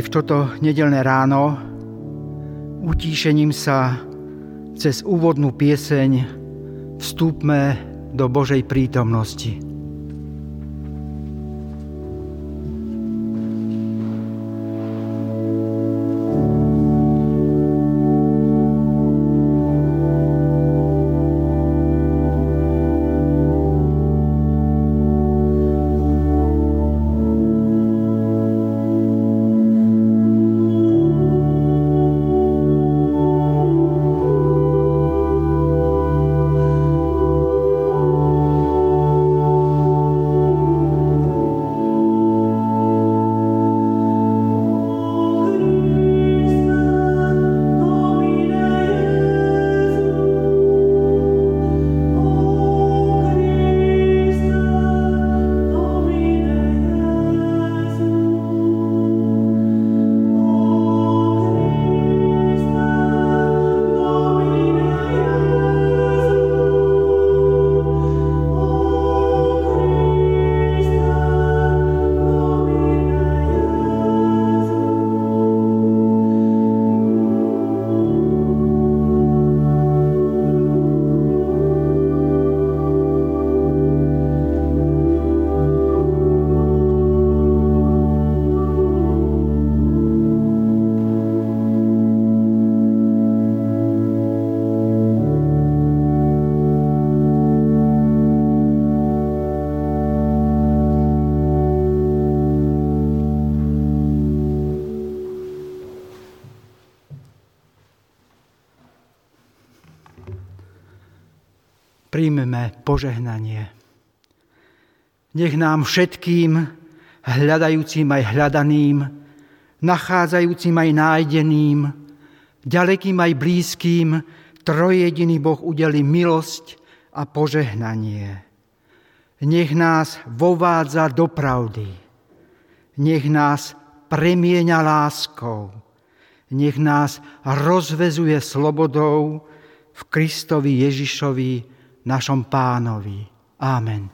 aj v toto nedelné ráno utíšením sa cez úvodnú pieseň vstúpme do Božej prítomnosti. Príjmeme požehnanie. Nech nám všetkým, hľadajúcim aj hľadaným, nachádzajúcim aj nájdeným, ďalekým aj blízkým, trojediný Boh udeli milosť a požehnanie. Nech nás vovádza do pravdy. Nech nás premieňa láskou. Nech nás rozvezuje slobodou v Kristovi Ježišovi, naszom Pánovi. Amen.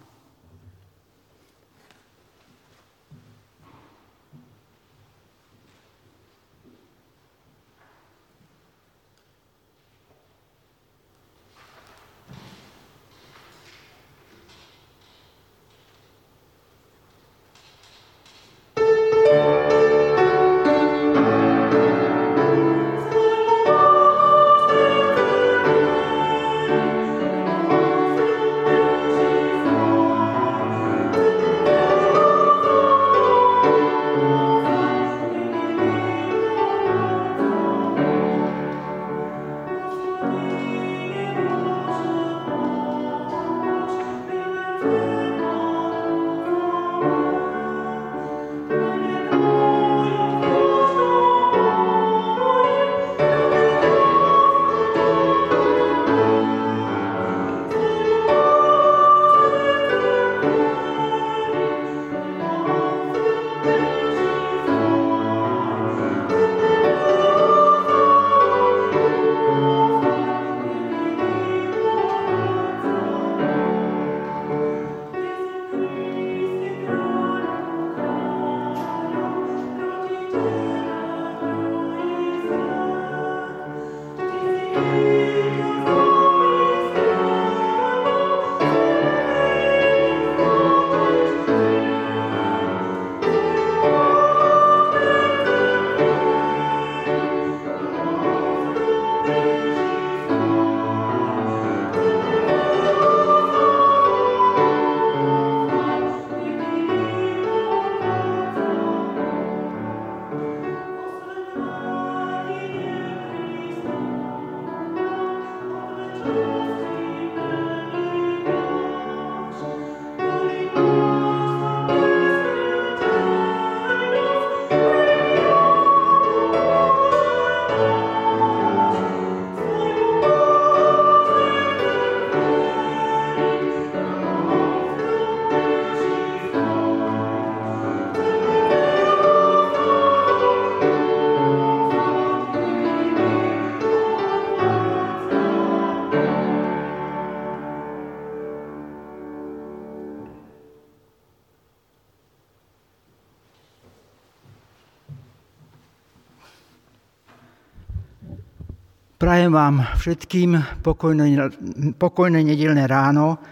Prajem vám všetkým pokojné, pokojné nedelné ráno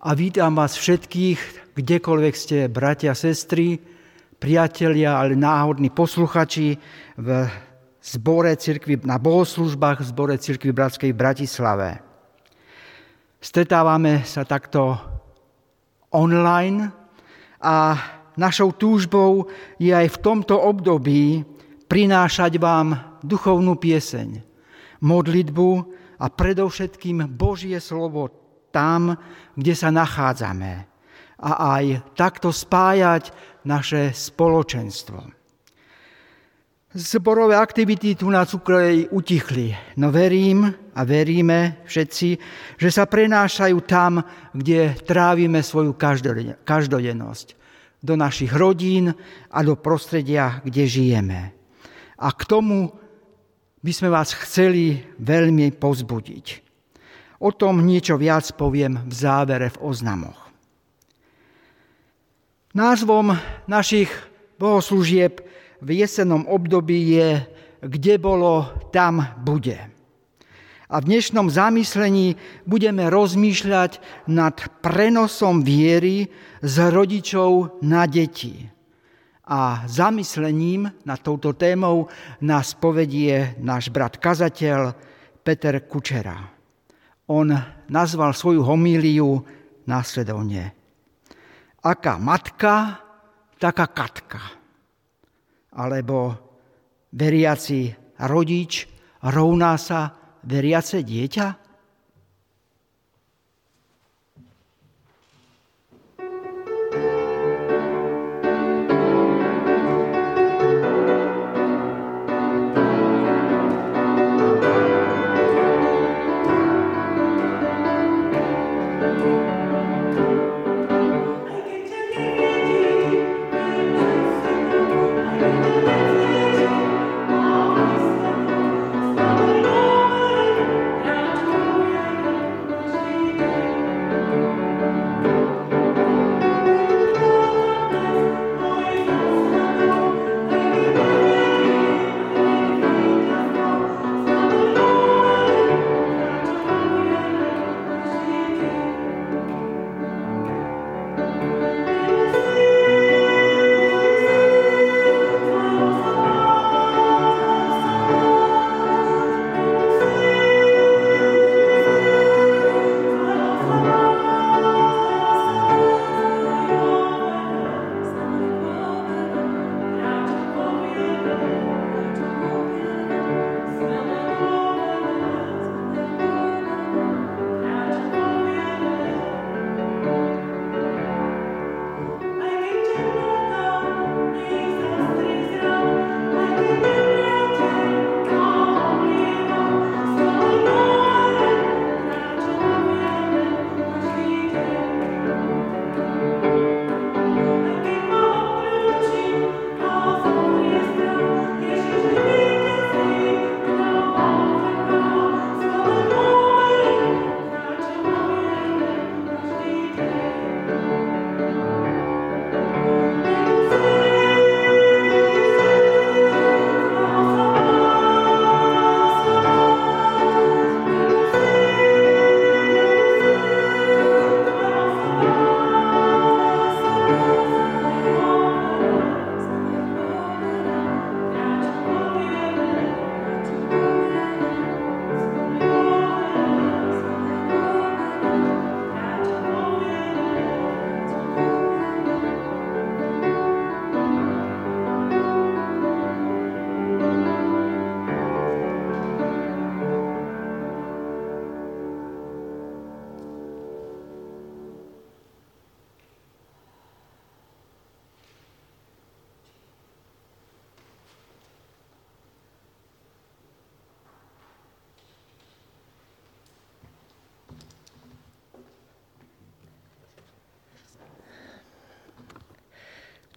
a vítam vás všetkých, kdekoľvek ste, bratia, sestry, priatelia, ale náhodní posluchači v zbore cirkvi, na bohoslužbách v zbore cirkvi Bratskej v Bratislave. Stretávame sa takto online a našou túžbou je aj v tomto období prinášať vám duchovnú pieseň, modlitbu a predovšetkým Božie slovo tam, kde sa nachádzame a aj takto spájať naše spoločenstvo. Zborové aktivity tu na Cukrovej utichli, no verím a veríme všetci, že sa prenášajú tam, kde trávime svoju každodennosť. Do našich rodín a do prostredia, kde žijeme. A k tomu by sme vás chceli veľmi pozbudiť. O tom niečo viac poviem v závere v oznamoch. Názvom našich bohoslúžieb v jesennom období je Kde bolo, tam bude. A v dnešnom zamyslení budeme rozmýšľať nad prenosom viery z rodičov na deti a zamyslením nad touto témou nás povedie náš brat kazateľ Peter Kučera. On nazval svoju homíliu následovne. Aká matka, taká katka. Alebo veriaci rodič rovná sa veriace dieťa?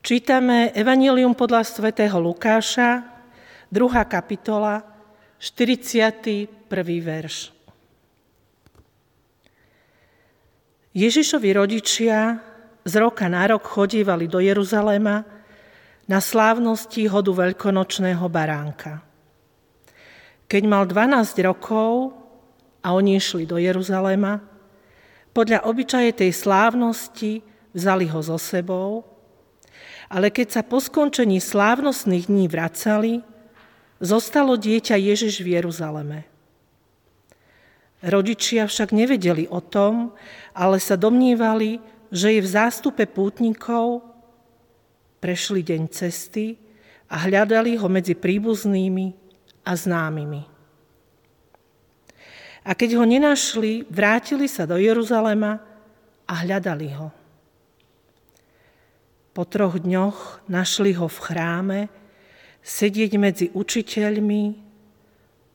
Čítame Evangelium podľa svätého Lukáša, 2. kapitola, 41. verš. Ježišovi rodičia z roka na rok chodívali do Jeruzaléma na slávnosti hodu veľkonočného baránka. Keď mal 12 rokov a oni išli do Jeruzalema, podľa obyčaje tej slávnosti vzali ho so sebou, ale keď sa po skončení slávnostných dní vracali, zostalo dieťa Ježiš v Jeruzaleme. Rodičia však nevedeli o tom, ale sa domnívali, že je v zástupe pútnikov, prešli deň cesty a hľadali ho medzi príbuznými a známymi. A keď ho nenašli, vrátili sa do Jeruzalema a hľadali ho. Po troch dňoch našli ho v chráme, sedieť medzi učiteľmi,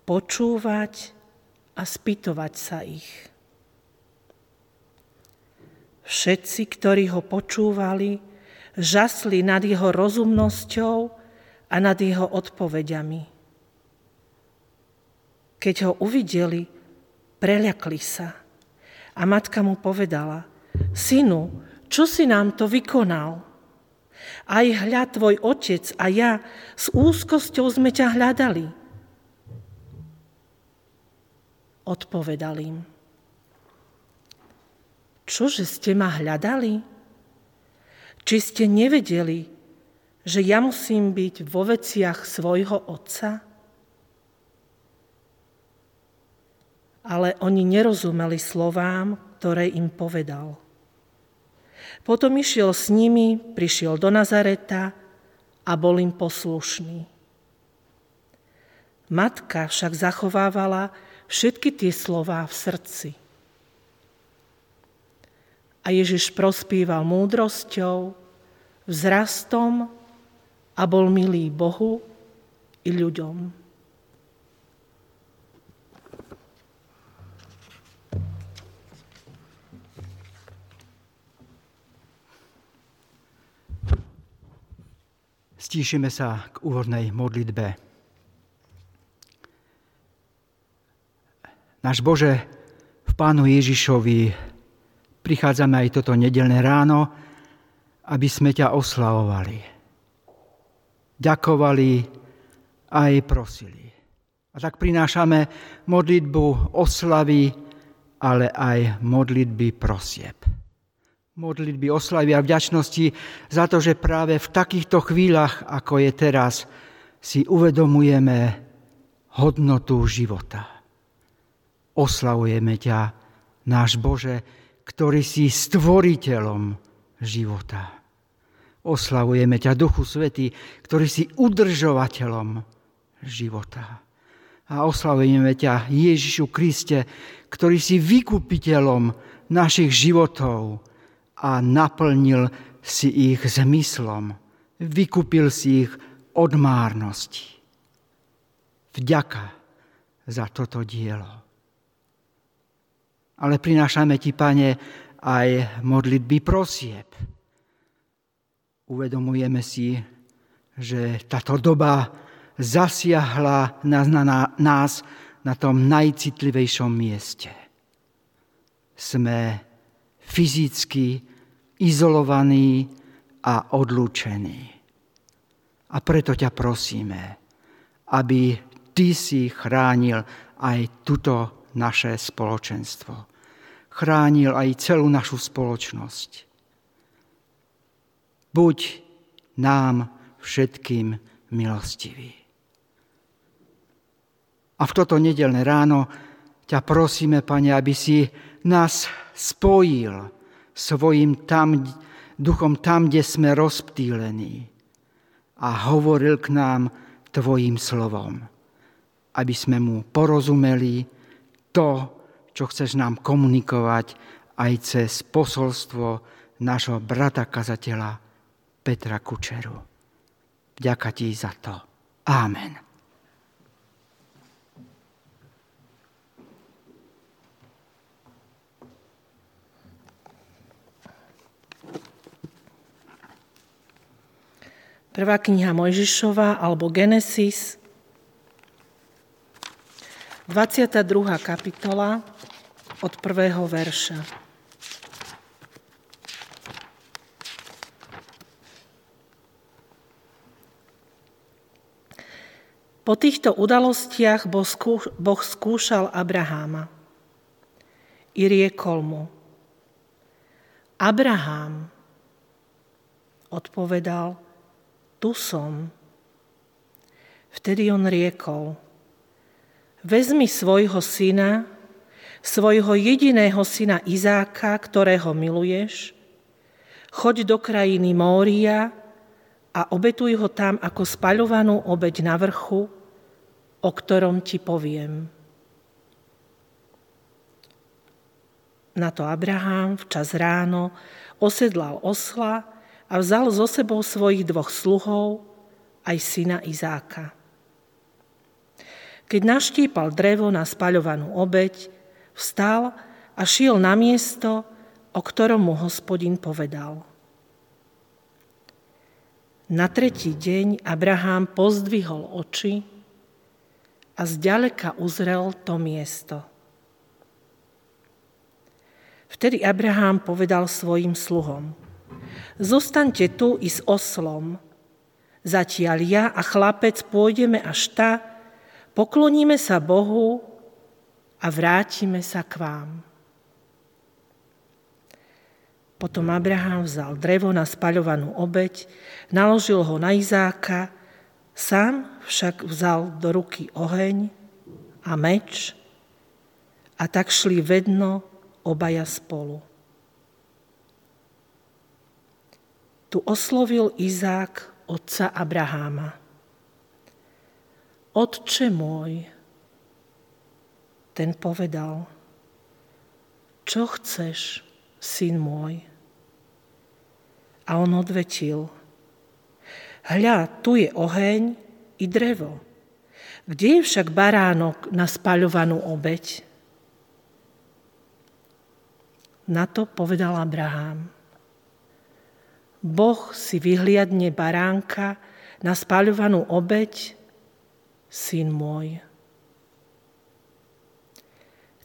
počúvať a spýtovať sa ich. Všetci, ktorí ho počúvali, žasli nad jeho rozumnosťou a nad jeho odpovediami. Keď ho uvideli, preľakli sa. A matka mu povedala, synu, čo si nám to vykonal? Aj hľa tvoj otec a ja s úzkosťou sme ťa hľadali. Odpovedal im. Čože ste ma hľadali? Či ste nevedeli, že ja musím byť vo veciach svojho otca? Ale oni nerozumeli slovám, ktoré im povedal. Potom išiel s nimi, prišiel do Nazareta a bol im poslušný. Matka však zachovávala všetky tie slová v srdci. A Ježiš prospíval múdrosťou, vzrastom a bol milý Bohu i ľuďom. Stíšime sa k úvodnej modlitbe. Náš Bože, v Pánu Ježišovi prichádzame aj toto nedelné ráno, aby sme ťa oslavovali. Ďakovali aj prosili. A tak prinášame modlitbu oslavy, ale aj modlitby prosieb modlitby oslavy a vďačnosti za to, že práve v takýchto chvíľach, ako je teraz, si uvedomujeme hodnotu života. Oslavujeme ťa, náš Bože, ktorý si stvoriteľom života. Oslavujeme ťa, Duchu Svety, ktorý si udržovateľom života. A oslavujeme ťa, Ježišu Kriste, ktorý si vykupiteľom našich životov, a naplnil si ich zmyslom. Vykúpil si ich od márnosti. Vďaka za toto dielo. Ale prinášame ti, pane, aj modlitby prosieb. Uvedomujeme si, že táto doba zasiahla nás na, nás na tom najcitlivejšom mieste. Sme fyzicky izolovaný a odlúčený. A preto ťa prosíme, aby ty si chránil aj tuto naše spoločenstvo. Chránil aj celú našu spoločnosť. Buď nám všetkým milostivý. A v toto nedelné ráno ťa prosíme, Pane, aby si nás spojil svojim tam, duchom tam, kde sme rozptýlení a hovoril k nám Tvojim slovom, aby sme mu porozumeli to, čo chceš nám komunikovať aj cez posolstvo nášho brata kazateľa Petra Kučeru. Ďaká ti za to. Amen. Prvá kniha Mojžišova alebo Genesis, 22. kapitola od prvého verša. Po týchto udalostiach Boh skúšal Abraháma i riekol mu, Abraham odpovedal, tu som. Vtedy on riekol, vezmi svojho syna, svojho jediného syna Izáka, ktorého miluješ, choď do krajiny Mória a obetuj ho tam ako spaľovanú obeď na vrchu, o ktorom ti poviem. Na to Abraham včas ráno osedlal osla a vzal zo sebou svojich dvoch sluhov, aj syna Izáka. Keď naštípal drevo na spaľovanú obeď, vstal a šiel na miesto, o ktorom mu hospodin povedal. Na tretí deň Abraham pozdvihol oči a zďaleka uzrel to miesto. Vtedy Abraham povedal svojim sluhom, zostaňte tu i s oslom, zatiaľ ja a chlapec pôjdeme až ta, pokloníme sa Bohu a vrátime sa k vám. Potom Abraham vzal drevo na spaľovanú obeď, naložil ho na Izáka Sám však vzal do ruky oheň a meč a tak šli vedno obaja spolu. Tu oslovil Izák otca Abraháma. Otče môj, ten povedal, čo chceš, syn môj? A on odvetil, Hľa, tu je oheň i drevo. Kde je však baránok na spaľovanú obeď? Na to povedal Abraham. Boh si vyhliadne baránka na spaľovanú obeď, syn môj.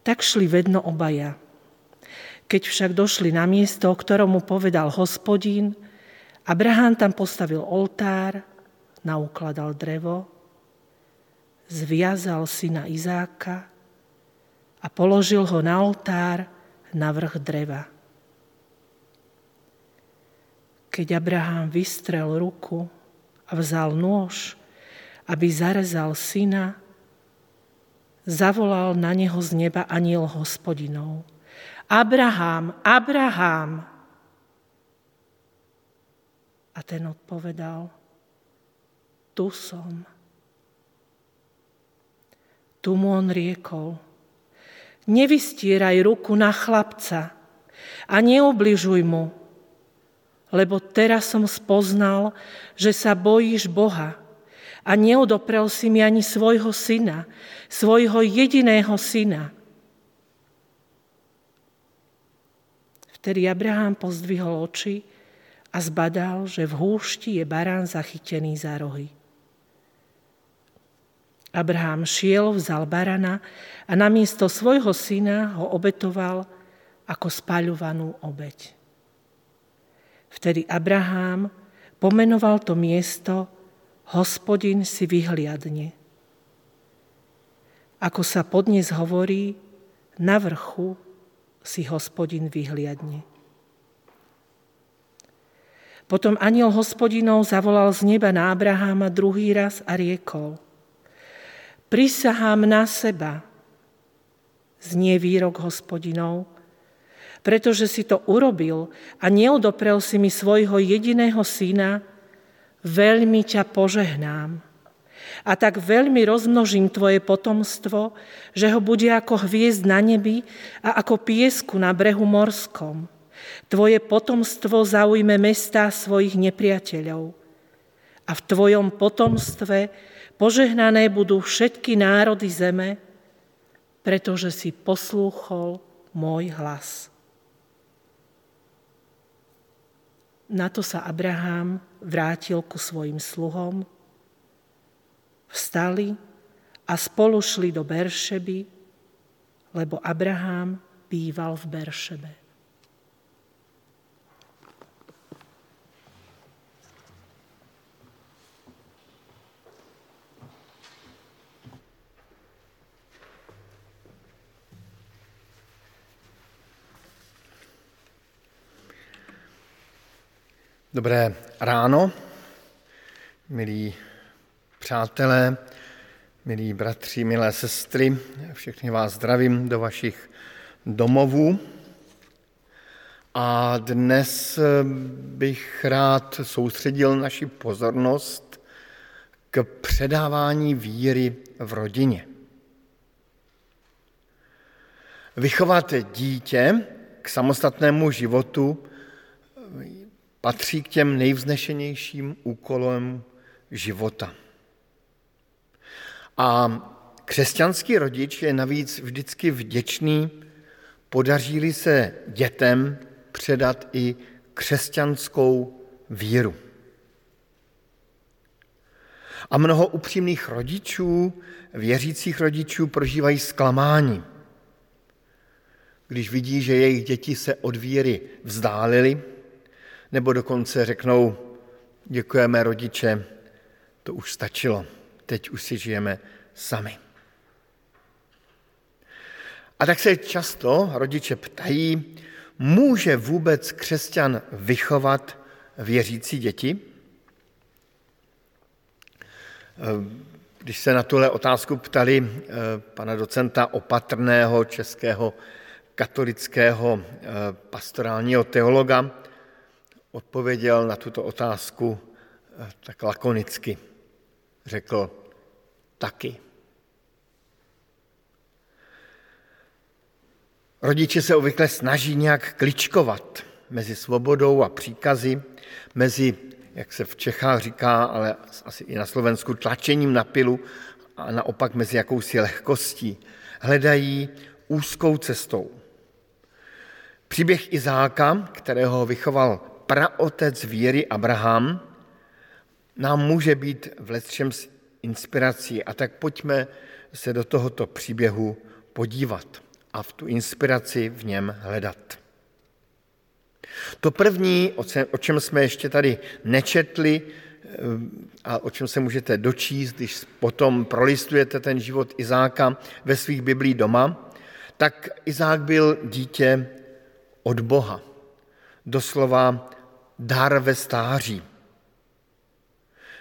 Tak šli vedno obaja. Keď však došli na miesto, o ktorom mu povedal hospodín, Abraham tam postavil oltár, naukladal drevo, zviazal syna Izáka a položil ho na oltár na vrch dreva. Keď Abraham vystrel ruku a vzal nôž, aby zarezal syna, zavolal na neho z neba aniel hospodinov. Abraham, Abraham! A ten odpovedal, tu som. Tu mu on riekol, nevystíraj ruku na chlapca a neobližuj mu, lebo teraz som spoznal, že sa bojíš Boha a neodoprel si mi ani svojho syna, svojho jediného syna. Vtedy Abraham pozdvihol oči a zbadal, že v húšti je barán zachytený za rohy. Abraham šiel, vzal barana a namiesto svojho syna ho obetoval ako spaľovanú obeď. Vtedy Abraham pomenoval to miesto Hospodin si vyhliadne. Ako sa podnes hovorí, na vrchu si hospodin vyhliadne. Potom aniel hospodinov zavolal z neba na Abraháma druhý raz a riekol, prisahám na seba, znie výrok hospodinov, pretože si to urobil a neodoprel si mi svojho jediného syna, veľmi ťa požehnám. A tak veľmi rozmnožím tvoje potomstvo, že ho bude ako hviezd na nebi a ako piesku na brehu morskom Tvoje potomstvo zaujme mestá svojich nepriateľov. A v tvojom potomstve požehnané budú všetky národy zeme, pretože si poslúchol môj hlas. Na to sa Abraham vrátil ku svojim sluhom, vstali a spolu šli do Beršeby, lebo Abraham býval v Beršebe. Dobré ráno, milí přátelé, milí bratři, milé sestry, všechny vás zdravím do vašich domovů. A dnes bych rád soustředil naši pozornost k předávání víry v rodině. Vychovat dítě k samostatnému životu patří k těm nejvznešenějším úkolům života. A křesťanský rodič je navíc vždycky vděčný, podaří se dětem předat i křesťanskou víru. A mnoho upřímných rodičů, věřících rodičů, prožívají zklamání, když vidí, že jejich děti se od víry vzdálily, nebo dokonce řeknou, děkujeme rodiče, to už stačilo, teď už si žijeme sami. A tak se často rodiče ptají, může vůbec křesťan vychovat věřící děti? Když se na tuhle otázku ptali eh, pana docenta opatrného českého katolického eh, pastorálního teologa, odpověděl na tuto otázku eh, tak lakonicky. Řekl taky. Rodiče se obvykle snaží nějak kličkovat mezi svobodou a příkazy, mezi, jak se v Čechách říká, ale asi i na Slovensku, tlačením na pilu a naopak mezi jakousi lehkostí. Hledají úzkou cestou. Příběh Izáka, kterého vychoval praotec víry Abraham, nám může být v letčem inspirací. A tak pojďme se do tohoto příběhu podívat a v tu inspiraci v něm hledat. To první, o čem jsme ještě tady nečetli eh, a o čem se můžete dočíst, když potom prolistujete ten život Izáka ve svých biblích doma, tak Izák byl dítě od Boha. Doslova dar ve stáří.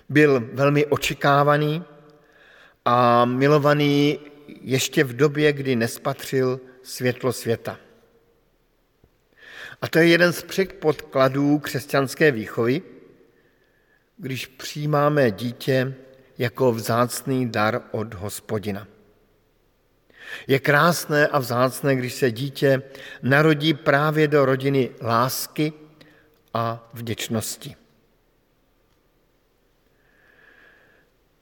Byl velmi očekávaný a milovaný ještě v době, kdy nespatřil světlo světa. A to je jeden z předpodkladů křesťanské výchovy, když přijímáme dítě jako vzácný dar od hospodina. Je krásné a vzácné, když se dítě narodí právě do rodiny lásky a vděčnosti.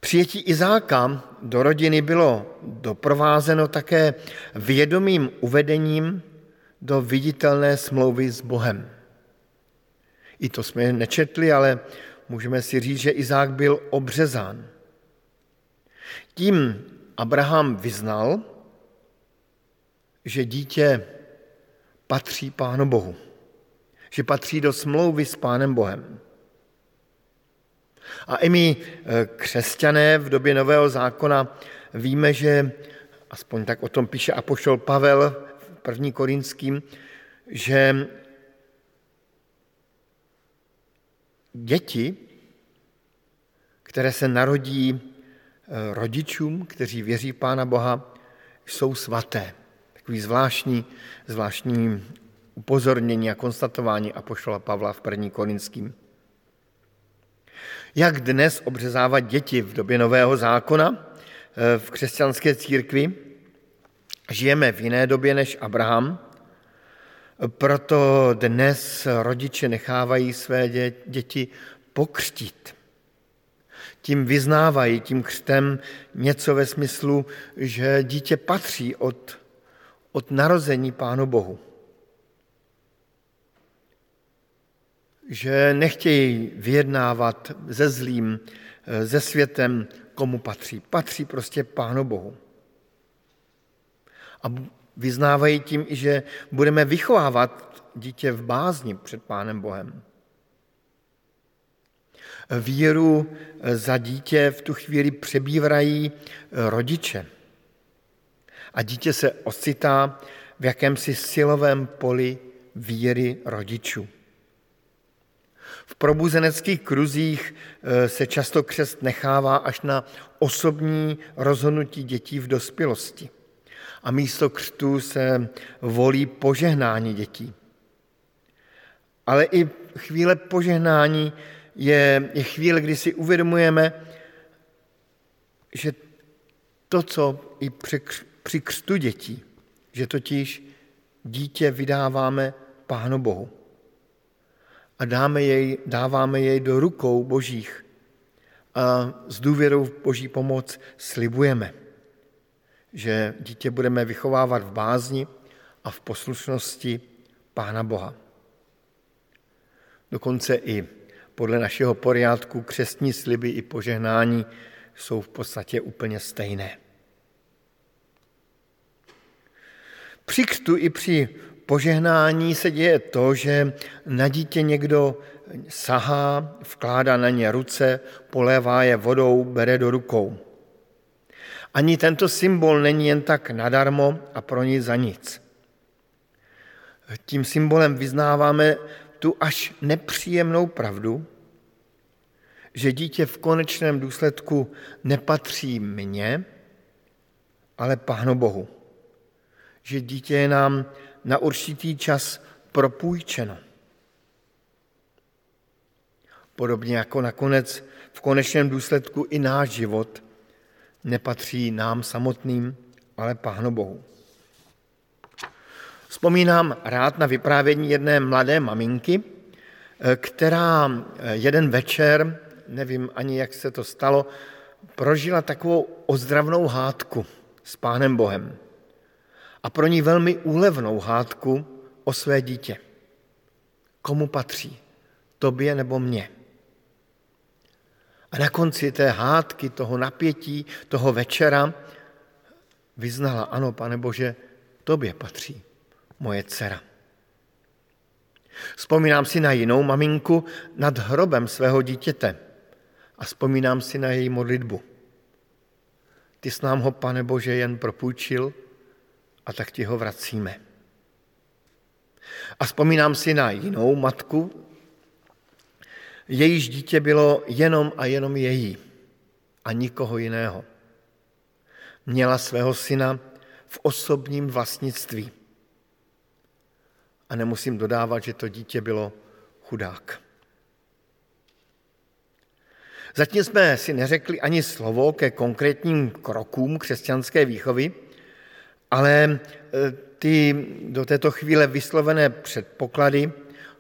Přijetí Izáka do rodiny bylo doprovázeno také vědomým uvedením do viditelné smlouvy s Bohem. I to jsme nečetli, ale můžeme si říct, že Izák byl obřezán. Tím Abraham vyznal, že dítě patří Pánu Bohu, že patří do smlouvy s Pánem Bohem. A i my, eh, křesťané v době Nového zákona, víme, že, aspoň tak o tom píše apoštol Pavel v první Korinským, že děti, které se narodí eh, rodičům, kteří věří Pána Boha, jsou svaté. Takový zvláštní, zvláštní upozornění a konstatování apoštola Pavla v první Korinským. Jak dnes obřezávat děti v době Nového zákona eh, v křesťanské církvi? Žijeme v jiné době než Abraham, proto dnes rodiče nechávají své děti pokřtít. Tím vyznávají tím křtem něco ve smyslu, že dítě patří od, od narození Pánu Bohu. Že nechtějí vyjednávat se zlým, se světem, komu patří. Patří prostě Pánu Bohu. A vyznávají tím i, že budeme vychovávat dítě v bázni před Pánem Bohem. Víru za dítě v tu chvíli přebírají rodiče. A dítě se ocitá v jakémsi silovém poli víry rodičů. V probuzeneckých kruzích eh, se často křest nechává až na osobní rozhodnutí dětí v dospělosti. A místo křtu se volí požehnání dětí. Ale i chvíle požehnání je, je chvíle, kdy si uvědomujeme, že to, co i při, při křtu dětí, že totiž dítě vydáváme Pánu Bohu a dáme jej, dáváme jej do rukou božích a s důvěrou v boží pomoc slibujeme, že dítě budeme vychovávat v bázni a v poslušnosti Pána Boha. Dokonce i podle našeho poriádku křestní sliby i požehnání jsou v podstatě úplně stejné. Při křtu i při požehnání se děje to, že na dítě někdo sahá, vkládá na ně ruce, polévá je vodou, bere do rukou. Ani tento symbol není jen tak nadarmo a pro nic za nic. Tím symbolem vyznáváme tu až nepříjemnou pravdu, že dítě v konečném důsledku nepatří mně, ale Pánu Bohu. Že dítě je nám na určitý čas propůjčeno. Podobně jako nakonec v konečném důsledku i náš život nepatří nám samotným, ale Pánu Bohu. Vzpomínám rád na vyprávění jedné mladé maminky, která jeden večer, nevím ani, jak se to stalo, prožila takovou ozdravnou hádku s Pánem Bohem a pro ní velmi úlevnou hádku o své dítě. Komu patří? Tobě nebo mně? A na konci té hádky, toho napětí, toho večera vyznala, ano, pane Bože, tobě patří moje dcera. Vzpomínám si na jinou maminku nad hrobem svého dítěte a vzpomínám si na její modlitbu. Ty s nám ho, pane Bože, jen propůjčil, a tak ti ho vracíme. A vzpomínám si na jinou matku, jejíž dítě bylo jenom a jenom její a nikoho jiného. Měla svého syna v osobním vlastnictví. A nemusím dodávat, že to dítě bylo chudák. Zatím jsme si neřekli ani slovo ke konkrétním krokům křesťanské výchovy, ale e, ty do této chvíle vyslovené předpoklady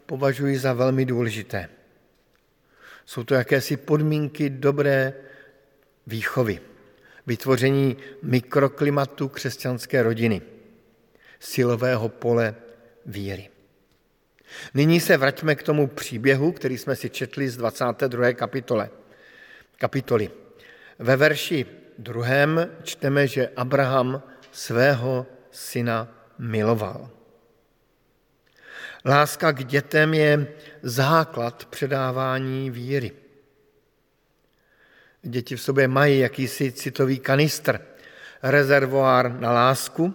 považuji za velmi důležité. Jsou to jakési podmínky dobré výchovy, vytvoření mikroklimatu křesťanské rodiny, silového pole víry. Nyní se vraťme k tomu příběhu, který jsme si četli z 22. kapitole. kapitoly. Ve verši druhém čteme, že Abraham svého syna miloval. Láska k dětem je základ předávání víry. Děti v sobě mají jakýsi citový kanistr, rezervoár na lásku,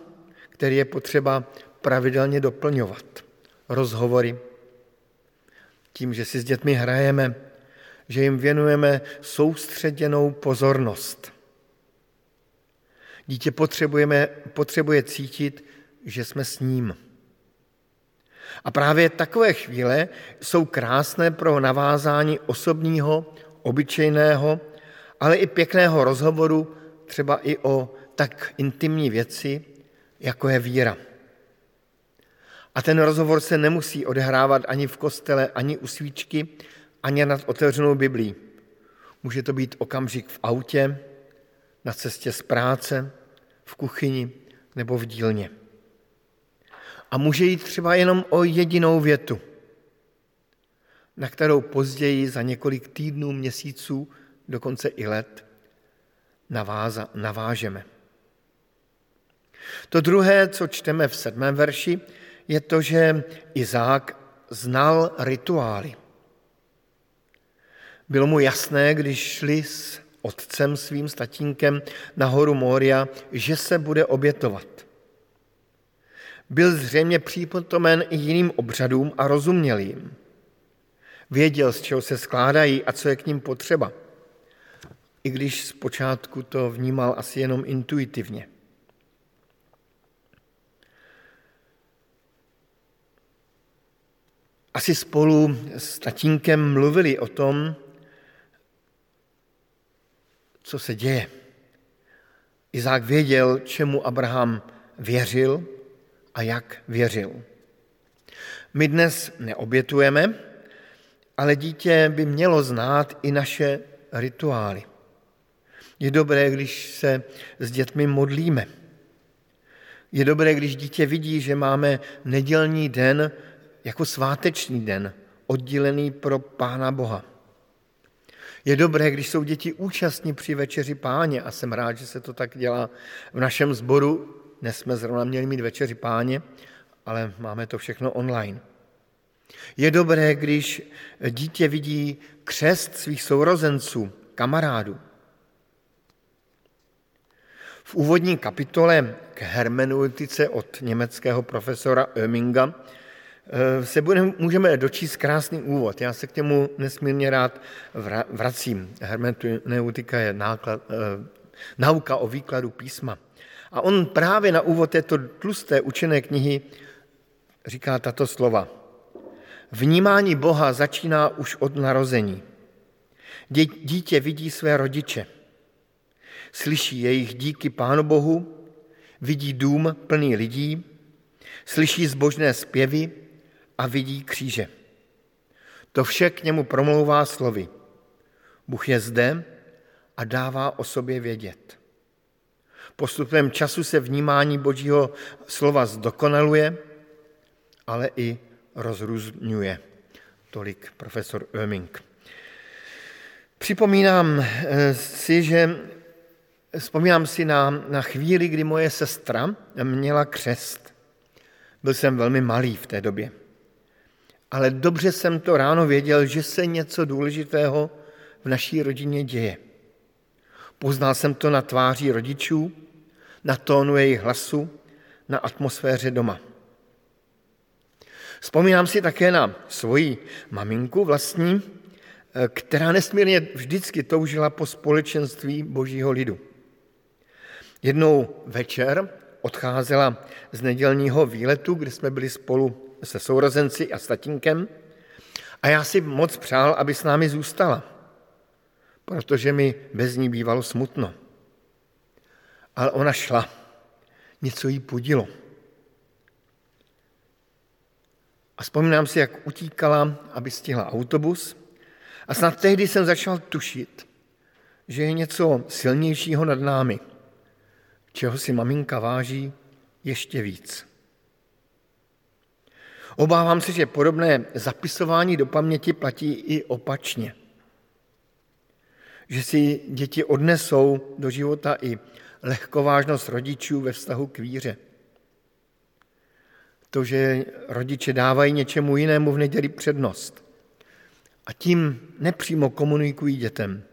který je potřeba pravidelně doplňovat. Rozhovory, tím, že si s dětmi hrajeme, že jim věnujeme soustředěnou pozornost. Dítě potřebujeme, potřebuje cítit, že jsme s ním. A právě takové chvíle jsou krásné pro navázání osobního, obyčejného, ale i pěkného rozhovoru, třeba i o tak intimní věci, jako je víra. A ten rozhovor se nemusí odehrávat ani v kostele, ani u svíčky, ani nad otevřenou Biblí. Může to být okamžik v autě, na cestě z práce, v kuchyni nebo v dílně. A může jít třeba jenom o jedinou větu, na kterou později za několik týdnů, měsíců, dokonce i let naváza, navážeme. To druhé, co čteme v sedmém verši, je to, že Izák znal rituály. Bylo mu jasné, když šli s otcem svým, s tatínkem na horu Moria, že se bude obětovat. Byl zřejmě přípotomen i jiným obřadům a rozuměl jim. Věděl, z čeho se skládají a co je k ním potřeba. I když zpočátku to vnímal asi jenom intuitivně. Asi spolu s tatínkem mluvili o tom, co se děje. Izák věděl, čemu Abraham věřil a jak věřil. My dnes neobětujeme, ale dítě by mělo znát i naše rituály. Je dobré, když se s dětmi modlíme. Je dobré, když dítě vidí, že máme nedělní den jako svátečný den, oddělený pro Pána Boha. Je dobré, když jsou děti účastní při večeři páně a jsem rád, že se to tak dělá v našem sboru. Dnes jsme zrovna měli mít večeři páně, ale máme to všechno online. Je dobré, když dítě vidí křest svých sourozenců, kamarádů. V úvodní kapitole k hermeneutice od německého profesora Oeminga Eh, se budeme, můžeme dočíst krásný úvod. Já se k němu nesmírně rád vracím. Hermeneutika je náklad, eh, nauka o výkladu písma. A on právě na úvod této tlusté učené knihy říká tato slova. Vnímání Boha začíná už od narození. Dítě vidí své rodiče, slyší jejich díky Pánu Bohu, vidí dům plný lidí, slyší zbožné zpěvy, a vidí kříže. To vše k němu promlouvá slovy. Bůh je zde a dává o sobě vědět. Postupem času se vnímání Božího slova zdokonaluje, ale i rozrůzňuje. Tolik profesor Oeming. Připomínám eh, si, že vzpomínám si na, na chvíli, kdy moje sestra měla křest. Byl jsem velmi malý v té době ale dobře jsem to ráno věděl, že se něco důležitého v naší rodině děje. Poznal jsem to na tváři rodičů, na tónu jejich hlasu, na atmosféře doma. Vzpomínám si také na svoji maminku vlastní, která nesmírně vždycky toužila po společenství božího lidu. Jednou večer odcházela z nedělního výletu, kde jsme byli spolu se sourozenci a s tatínkem a já si moc přál, aby s námi zůstala, protože mi bez ní bývalo smutno. Ale ona šla, něco jí pudilo. A vzpomínám si, jak utíkala, aby stihla autobus a snad tehdy jsem začal tušit, že je něco silnějšího nad námi, čeho si maminka váží ještě víc. Obávám se, že podobné zapisování do paměti platí i opačně. Že si děti odnesou do života i lehkovážnost rodičů ve vztahu k víře. To, že rodiče dávají něčemu jinému v neděli přednost a tím nepřímo komunikují dětem.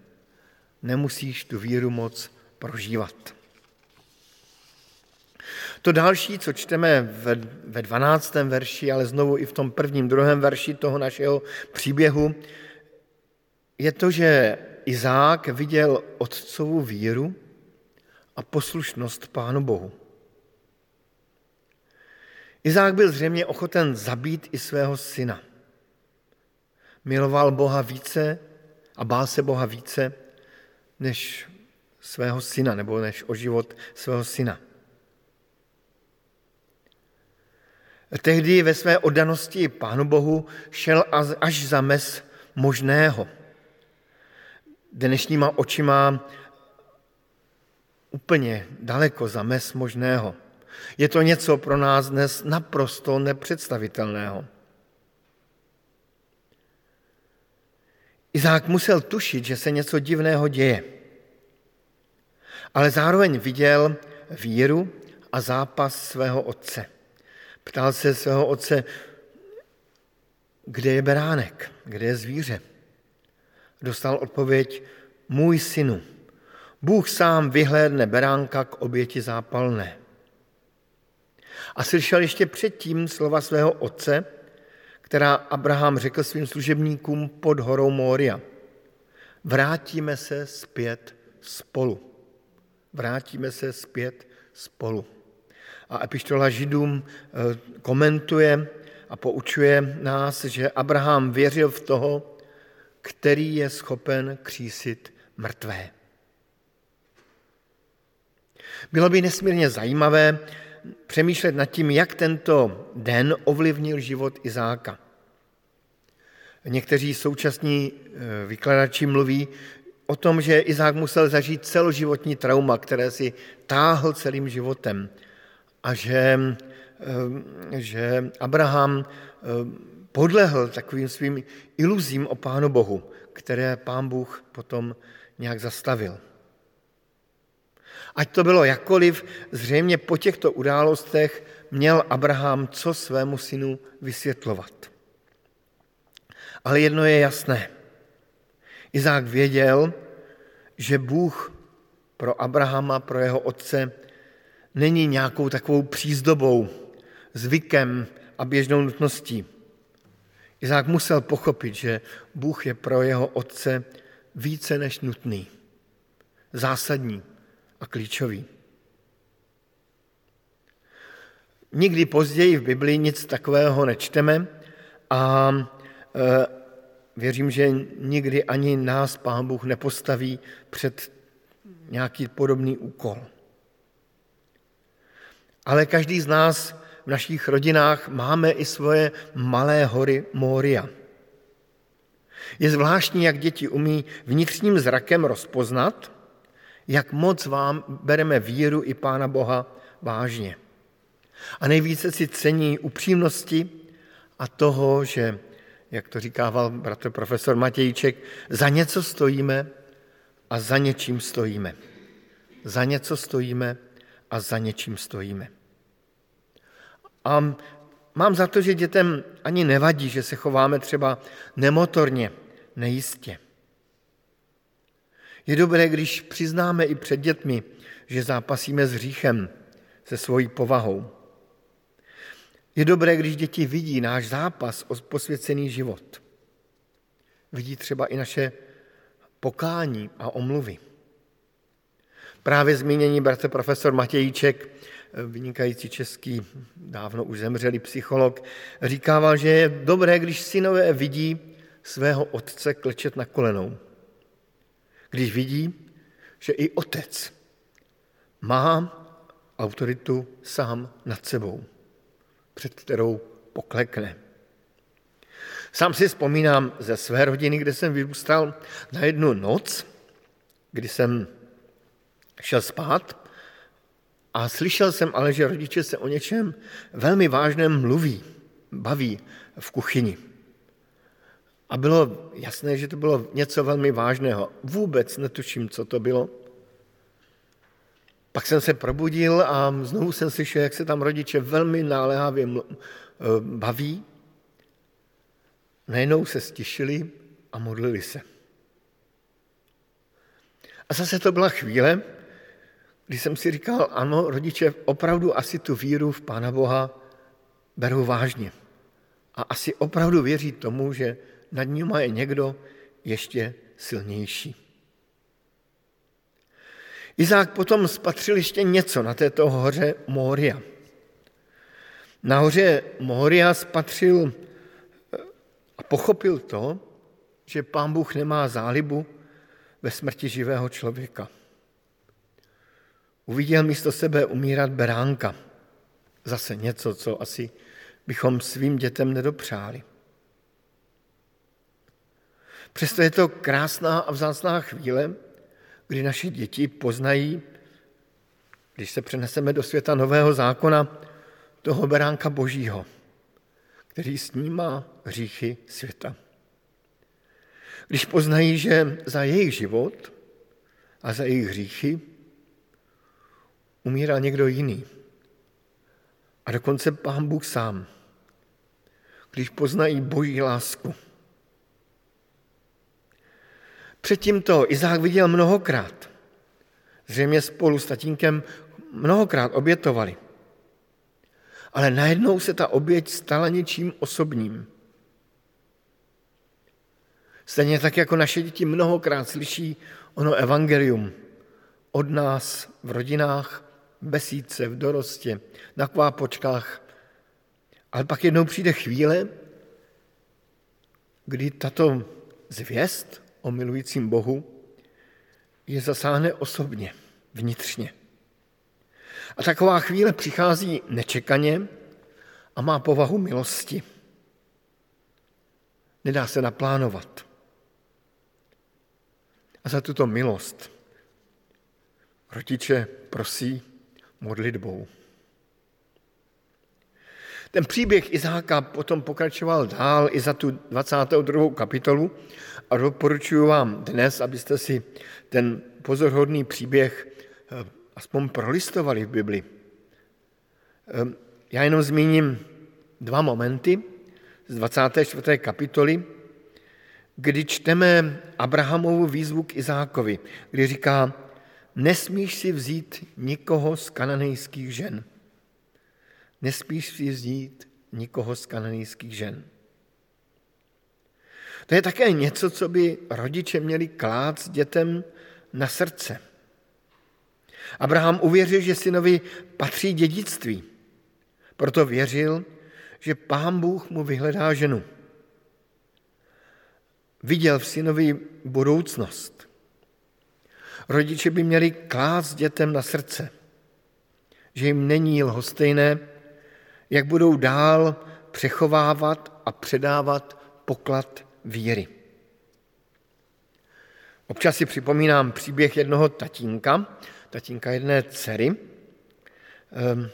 Nemusíš tu víru moc prožívat. To další, co čteme ve, ve 12. verši, ale znovu i v tom prvním, druhém verši toho našeho příběhu, je to, že Izák viděl otcovu víru a poslušnost Pánu Bohu. Izák byl zřejmě ochoten zabít i svého syna. Miloval Boha více a bál se Boha více než svého syna, nebo než o život svého syna. Tehdy ve své oddanosti Pánu Bohu šel až za mes možného. Dnešníma očima úplně daleko za mes možného. Je to něco pro nás dnes naprosto nepředstavitelného. Izák musel tušit, že se něco divného děje, ale zároveň viděl víru a zápas svého otce. Ptal se svého otce, kde je beránek, kde je zvíře. Dostal odpověď, můj synu, Bůh sám vyhlédne beránka k oběti zápalné. A slyšel ještě předtím slova svého otce, která Abraham řekl svým služebníkům pod horou Mória. Vrátíme se zpět spolu. Vrátíme se zpět spolu. A epištola Židům eh, komentuje a poučuje nás, že Abraham věřil v toho, který je schopen křísit mrtvé. Bylo by nesmírně zajímavé přemýšlet nad tím, jak tento den ovlivnil život Izáka. Někteří současní eh, vykladači mluví o tom, že Izák musel zažít celoživotní trauma, které si táhl celým životem a že, že Abraham eh, podlehl takovým svým iluzím o Pánu Bohu, které Pán Bůh potom nějak zastavil. Ať to bylo jakkoliv, zřejmě po těchto událostech měl Abraham co svému synu vysvětlovat. Ale jedno je jasné. Izák věděl, že Bůh pro Abrahama, pro jeho otce, není nějakou takovou přízdobou, zvykem a běžnou nutností. Izák musel pochopit, že Bůh je pro jeho otce více než nutný, zásadní a klíčový. Nikdy později v Biblii nic takového nečteme a e, věřím, že nikdy ani nás Pán Bůh nepostaví před nějaký podobný úkol. Ale každý z nás v našich rodinách máme i svoje malé hory Mória. Je zvláštní, jak děti umí vnitřním zrakem rozpoznat, jak moc vám bereme víru i Pána Boha vážně. A nejvíce si cení upřímnosti a toho, že, jak to říkával bratr profesor Matějček, za něco stojíme a za něčím stojíme. Za něco stojíme a za něčím stojíme. A mám za to, že dětem ani nevadí, že se chováme třeba nemotorně, nejistě. Je dobré, když přiznáme i před dětmi, že zápasíme s hříchem, se svojí povahou. Je dobré, když děti vidí náš zápas o posvěcený život. Vidí třeba i naše pokání a omluvy. Právě zmíněný bratr profesor Matějíček, vynikající český, dávno už zemřelý psycholog, říkával, že je dobré, když synové vidí svého otce klečet na kolenou když vidí, že i otec má autoritu sám nad sebou, před kterou poklekne. Sám si vzpomínám ze své rodiny, kde jsem vyrůstal na jednu noc, kdy jsem šel spát a slyšel jsem ale, že rodiče se o něčem velmi vážném mluví, baví v kuchyni. A bylo jasné, že to bylo něco velmi vážného. Vůbec netuším, co to bylo. Pak jsem se probudil a znovu jsem slyšel, jak se tam rodiče velmi náléhavě eh, baví. Najednou se stišili a modlili se. A zase to byla chvíle, kdy jsem si říkal, ano, rodiče opravdu asi tu víru v Pána Boha berou vážně. A asi opravdu věří tomu, že nad nimi je někdo ještě silnější. Izák potom spatřil ještě něco na této hoře Mória. Na hoře Mória spatřil eh, a pochopil to, že pán Bůh nemá zálibu ve smrti živého člověka. Uviděl místo sebe umírat beránka. Zase něco, co asi bychom svým dětem nedopřáli. Přesto je to krásná a vzácná chvíle, kdy naše děti poznají, když se přeneseme do světa nového zákona, toho beránka božího, který snímá hříchy světa. Když poznají, že za jejich život a za jejich hříchy umírá někdo jiný. A dokonce pán Bůh sám. Když poznají boží lásku, Předtím to Izák viděl mnohokrát. Zřejmě spolu s tatínkem mnohokrát obětovali. Ale najednou se ta oběť stala něčím osobním. Stejně tak jako naše děti mnohokrát slyší ono evangelium od nás v rodinách, besídce, v dorostě, na kvápočkách. Ale pak jednou přijde chvíle, kdy tato zvěst o milujícím Bohu je zasáhne osobně, vnitřně. A taková chvíle přichází nečekaně a má povahu milosti. Nedá se naplánovat. A za tuto milost rodiče prosí modlitbou. Ten příběh Izáka potom pokračoval dál i za tu 22. kapitolu a doporučuji vám dnes, abyste si ten pozorhodný příběh eh, aspoň prolistovali v Bibli. Eh, já jenom zmíním dva momenty z 24. kapitoly, kdy čteme Abrahamovu výzvu k Izákovi, kdy říká, nesmíš si vzít nikoho z kananejských žen. Nesmíš si vzít nikoho z kananejských žen. To je také něco, co by rodiče měli klát dětem na srdce. Abraham uvěřil, že synovi patří dědictví. Proto věřil, že pán Bůh mu vyhledá ženu. Viděl v synovi budoucnost. Rodiče by měli klást dětem na srdce, že jim není lhostejné, jak budou dál přechovávat a předávat poklad víry. Občas si připomínám příběh jednoho tatínka, tatínka jedné dcery. Ehm,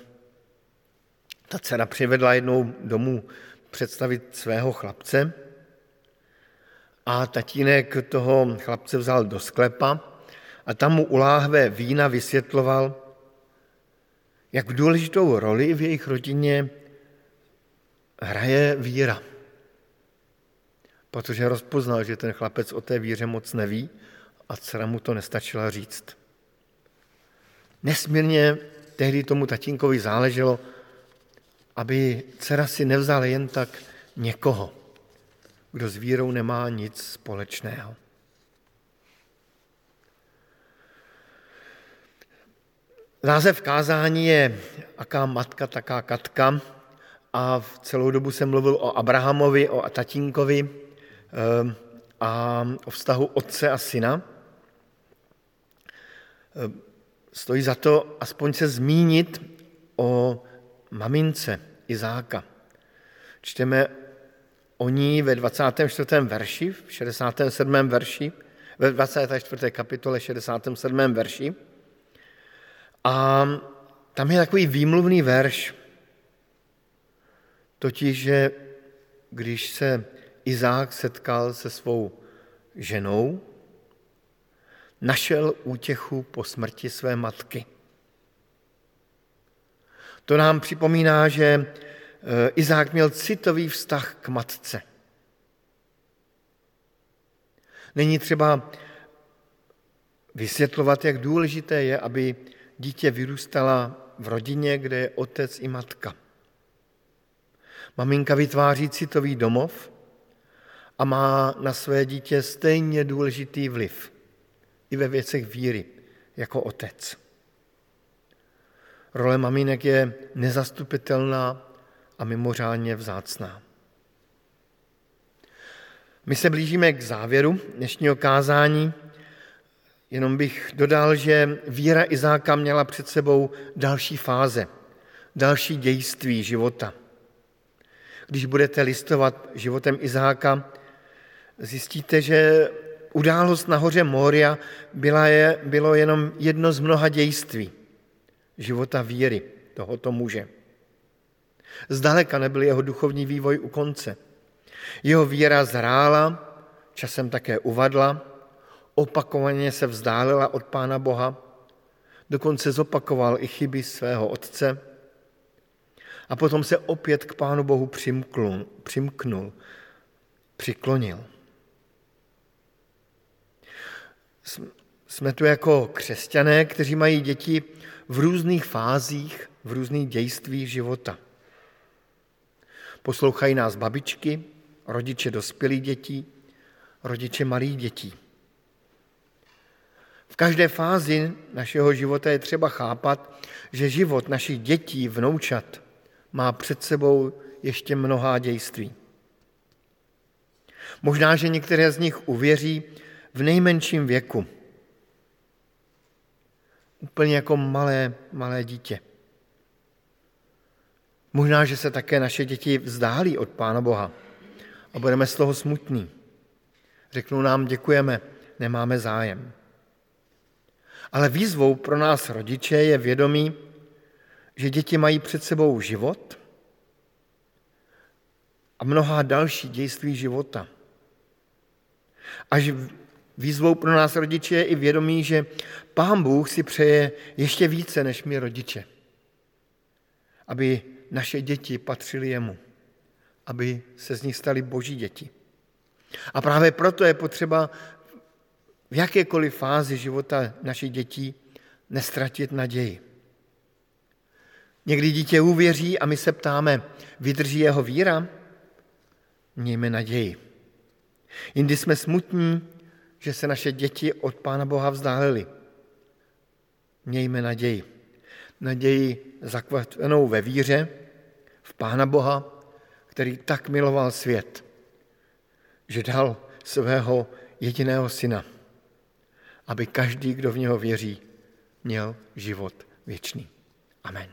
ta dcera přivedla jednou domů představit svého chlapce a tatínek toho chlapce vzal do sklepa a tam mu u láhve vína vysvětloval, jak důležitou roli v jejich rodině hraje víra. Protože rozpoznal, že ten chlapec o té víře moc neví a dcera mu to nestačila říct. Nesmírně tehdy tomu tatínkovi záleželo, aby dcera si nevzala jen tak někoho, kdo s vírou nemá nic společného. Název kázání je Aká matka, taká katka a v celou dobu jsem mluvil o Abrahamovi, o tatínkovi ehm, a o vztahu otce a syna. Ehm, stojí za to aspoň se zmínit o mamince Izáka. Čteme o ní ve 24. verši, v 67. verši, ve 24. kapitole 67. verši. A tam je takový výmluvný verš, totiž, že když se Izák setkal se svou ženou, našel útěchu po smrti své matky. To nám připomíná, že e, Izák měl citový vztah k matce. Není třeba vysvětlovat, jak důležité je, aby dítě vyrůstala v rodině, kde je otec i matka. Maminka vytváří citový domov a má na své dítě stejně důležitý vliv i ve věcech víry jako otec. Role maminek je nezastupitelná a mimořádně vzácná. My se blížíme k závěru dnešního kázání. Jenom bych dodal, že víra Izáka měla před sebou další fáze, další dějství života. Když budete listovat životem Izáka, zjistíte, že událost na hoře Moria byla je, bylo jenom jedno z mnoha dějství života víry tohoto muže. Zdaleka nebyl jeho duchovní vývoj u konce. Jeho víra zrála, časem také uvadla, opakovaně se vzdálila od Pána Boha, dokonce zopakoval i chyby svého otce a potom se opět k Pánu Bohu přimknul, přimknul přiklonil. Jsme tu jako křesťané, kteří mají děti v různých fázích, v různých dějstvích života. Poslouchají nás babičky, rodiče dospělých dětí, rodiče malých dětí. Každé fázi našeho života je třeba chápat, že život našich dětí, vnoučat, má před sebou ještě mnohá dějství. Možná, že některé z nich uvěří v nejmenším věku. Úplně jako malé, malé dítě. Možná, že se také naše děti vzdálí od Pána Boha a budeme z toho smutní. Řeknou nám, děkujeme, nemáme zájem. Ale výzvou pro nás rodiče je vědomí, že děti mají před sebou život a mnohá další dějství života. Až výzvou pro nás rodiče je i vědomí, že Pán Bůh si přeje ještě více než my rodiče. Aby naše děti patřily jemu. Aby se z nich staly boží děti. A právě proto je potřeba v jakékoliv fázi života našich dětí nestratit naději. Někdy dítě uvěří a my se ptáme, vydrží jeho víra? Mějme naději. Jindy jsme smutní, že se naše děti od Pána Boha vzdálily. Mějme naději. Naději zakotvenou ve víře, v Pána Boha, který tak miloval svět, že dal svého jediného syna, aby každý, kdo v něho věří, měl život věčný. Amen.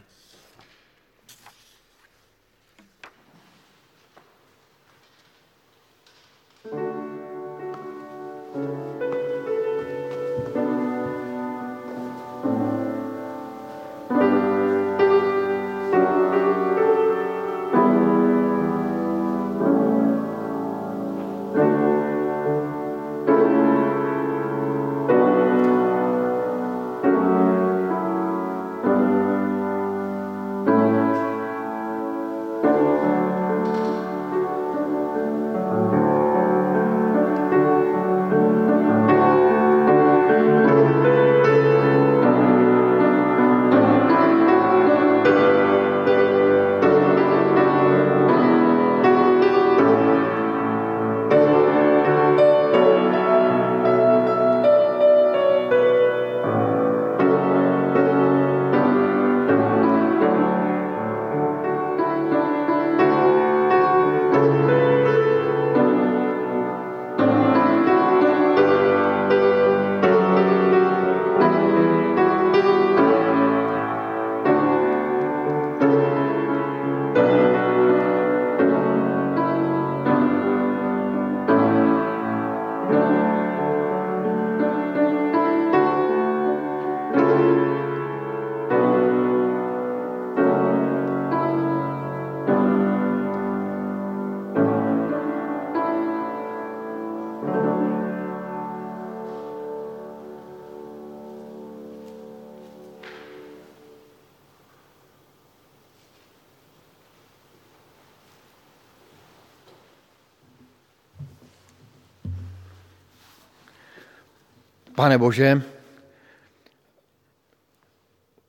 Pane Bože,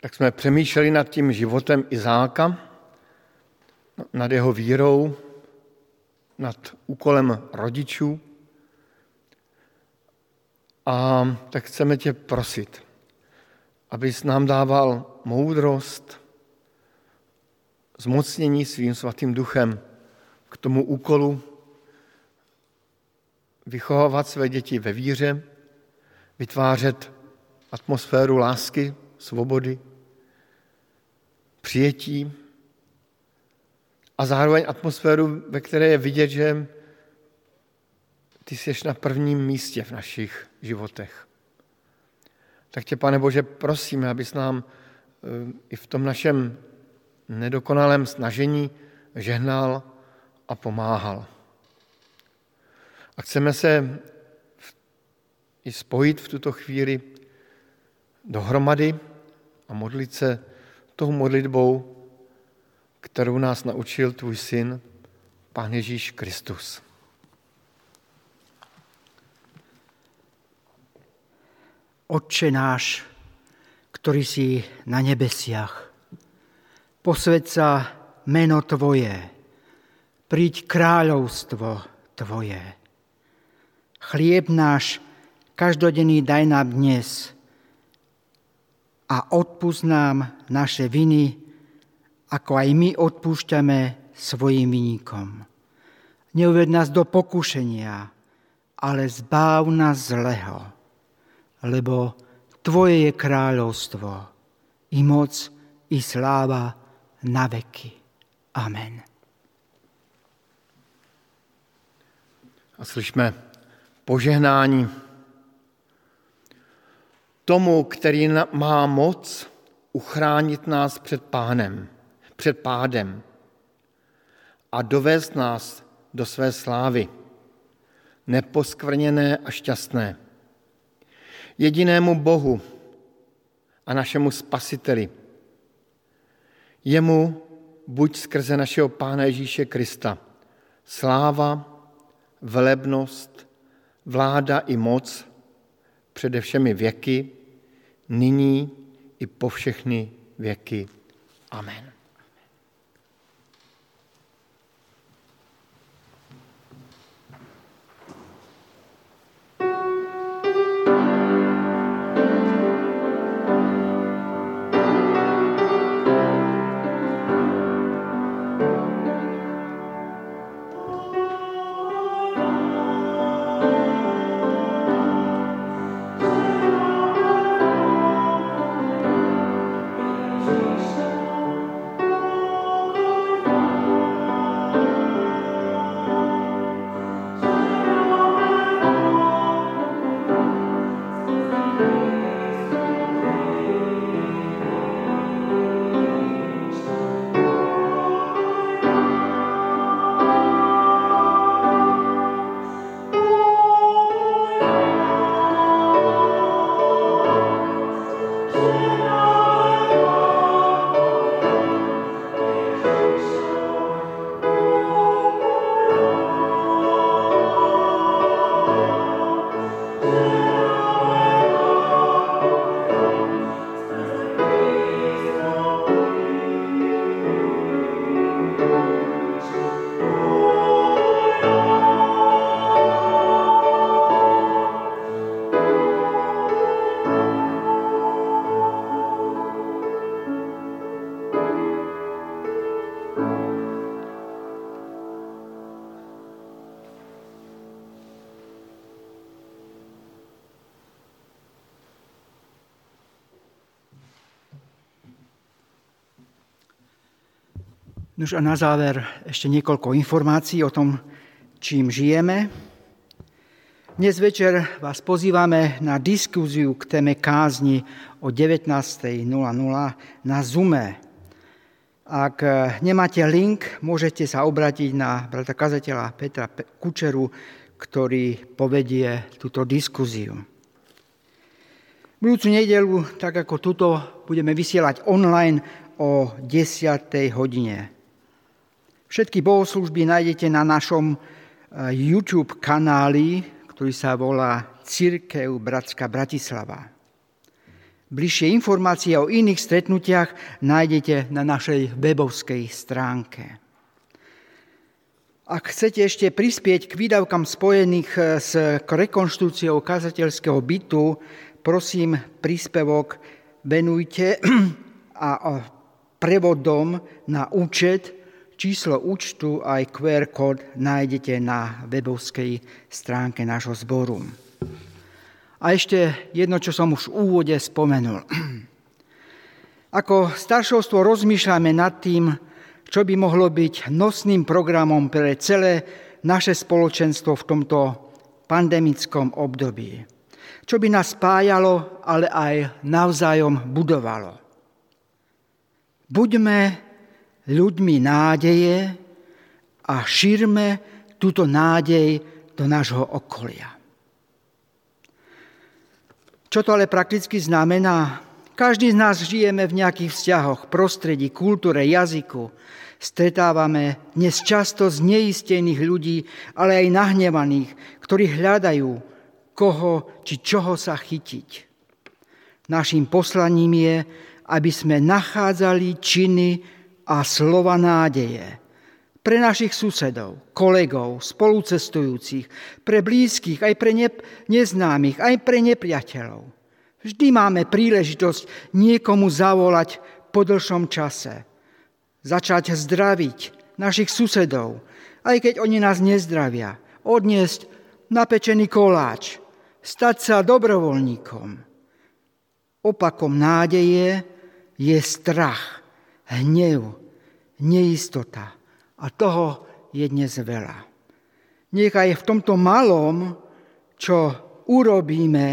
tak jsme přemýšleli nad tím životem Izáka, nad jeho vírou, nad úkolem rodičů. A tak chceme tě prosit, abys nám dával moudrost, zmocnění svým svatým duchem k tomu úkolu vychovávat své děti ve víře, vytvářet atmosféru lásky, svobody, přijetí a zároveň atmosféru, ve které je vidět, že ty jsi na prvním místě v našich životech. Tak tě, pane Bože, prosíme, abys nám eh, i v tom našem nedokonalém snažení žehnal a pomáhal. A chceme se i spojit v tuto chvíli dohromady a modlit se tou modlitbou, kterou nás naučil tvůj syn, Pán Ježíš Kristus. Otče náš, ktorý si na nebesiach, posved sa meno Tvoje, príď kráľovstvo Tvoje Chlieb náš každodenný daj nám dnes a odpust nám naše viny, ako aj my odpúšťame svojim vyníkom. Neuved nás do pokušenia, ale zbav nás zlého, lebo Tvoje je kráľovstvo i moc, i sláva na veky. Amen. A slyšme požehnání tomu, který má moc uchránit nás před pánem, před pádem a dovést nás do své slávy, neposkvrněné a šťastné. Jedinému Bohu a našemu Spasiteli. Jemu buď skrze našeho Pána Ježíše Krista sláva, velebnost, vláda i moc přede všemi věky, nyní i po všechny věky. Amen. Nož a na záver ešte niekoľko informácií o tom, čím žijeme. Dnes večer vás pozývame na diskuziu k téme kázni o 19.00 na Zume. Ak nemáte link, môžete sa obratiť na brata kazateľa Petra Kučeru, ktorý povedie túto diskuziu. Budúcu nedelu, tak ako tuto, budeme vysielať online o 10. hodine. Všetky bohoslužby nájdete na našom eh, YouTube kanáli, ktorý sa volá Církev Bratská Bratislava. Bližšie informácie o iných stretnutiach nájdete na našej webovskej stránke. Ak chcete ešte prispieť k výdavkám spojených eh, s rekonštruúciou kazateľského bytu, prosím, príspevok venujte a prevodom na účet Číslo účtu aj QR kód nájdete na webovskej stránke nášho zboru. A ešte jedno, čo som už v úvode spomenul. Ako staršovstvo rozmýšľame nad tým, čo by mohlo byť nosným programom pre celé naše spoločenstvo v tomto pandemickom období. Čo by nás spájalo, ale aj navzájom budovalo. Buďme ľuďmi nádeje a šírme túto nádej do nášho okolia. Čo to ale prakticky znamená? Každý z nás žijeme v nejakých vzťahoch, prostredí, kultúre, jazyku. Stretávame dnes často zneistených ľudí, ale aj nahnevaných, ktorí hľadajú, koho či čoho sa chytiť. Naším poslaním je, aby sme nachádzali činy a slova nádeje, pre našich susedov, kolegov, spolucestujúcich, pre blízkych, aj pre ne- neznámych, aj pre nepriateľov. Vždy máme príležitosť niekomu zavolať po dlhšom čase. Začať zdraviť našich susedov, aj keď oni nás nezdravia. Odniesť napečený koláč, stať sa dobrovoľníkom. Opakom nádeje je strach, hnev, neistota. A toho je dnes veľa. Nechaj v tomto malom, čo urobíme,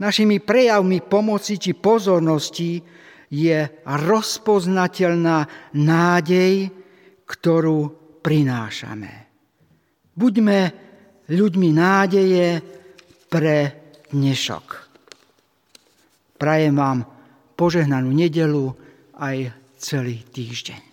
našimi prejavmi pomoci či pozornosti, je rozpoznateľná nádej, ktorú prinášame. Buďme ľuďmi nádeje pre dnešok. Prajem vám požehnanú nedelu aj celý týždeň.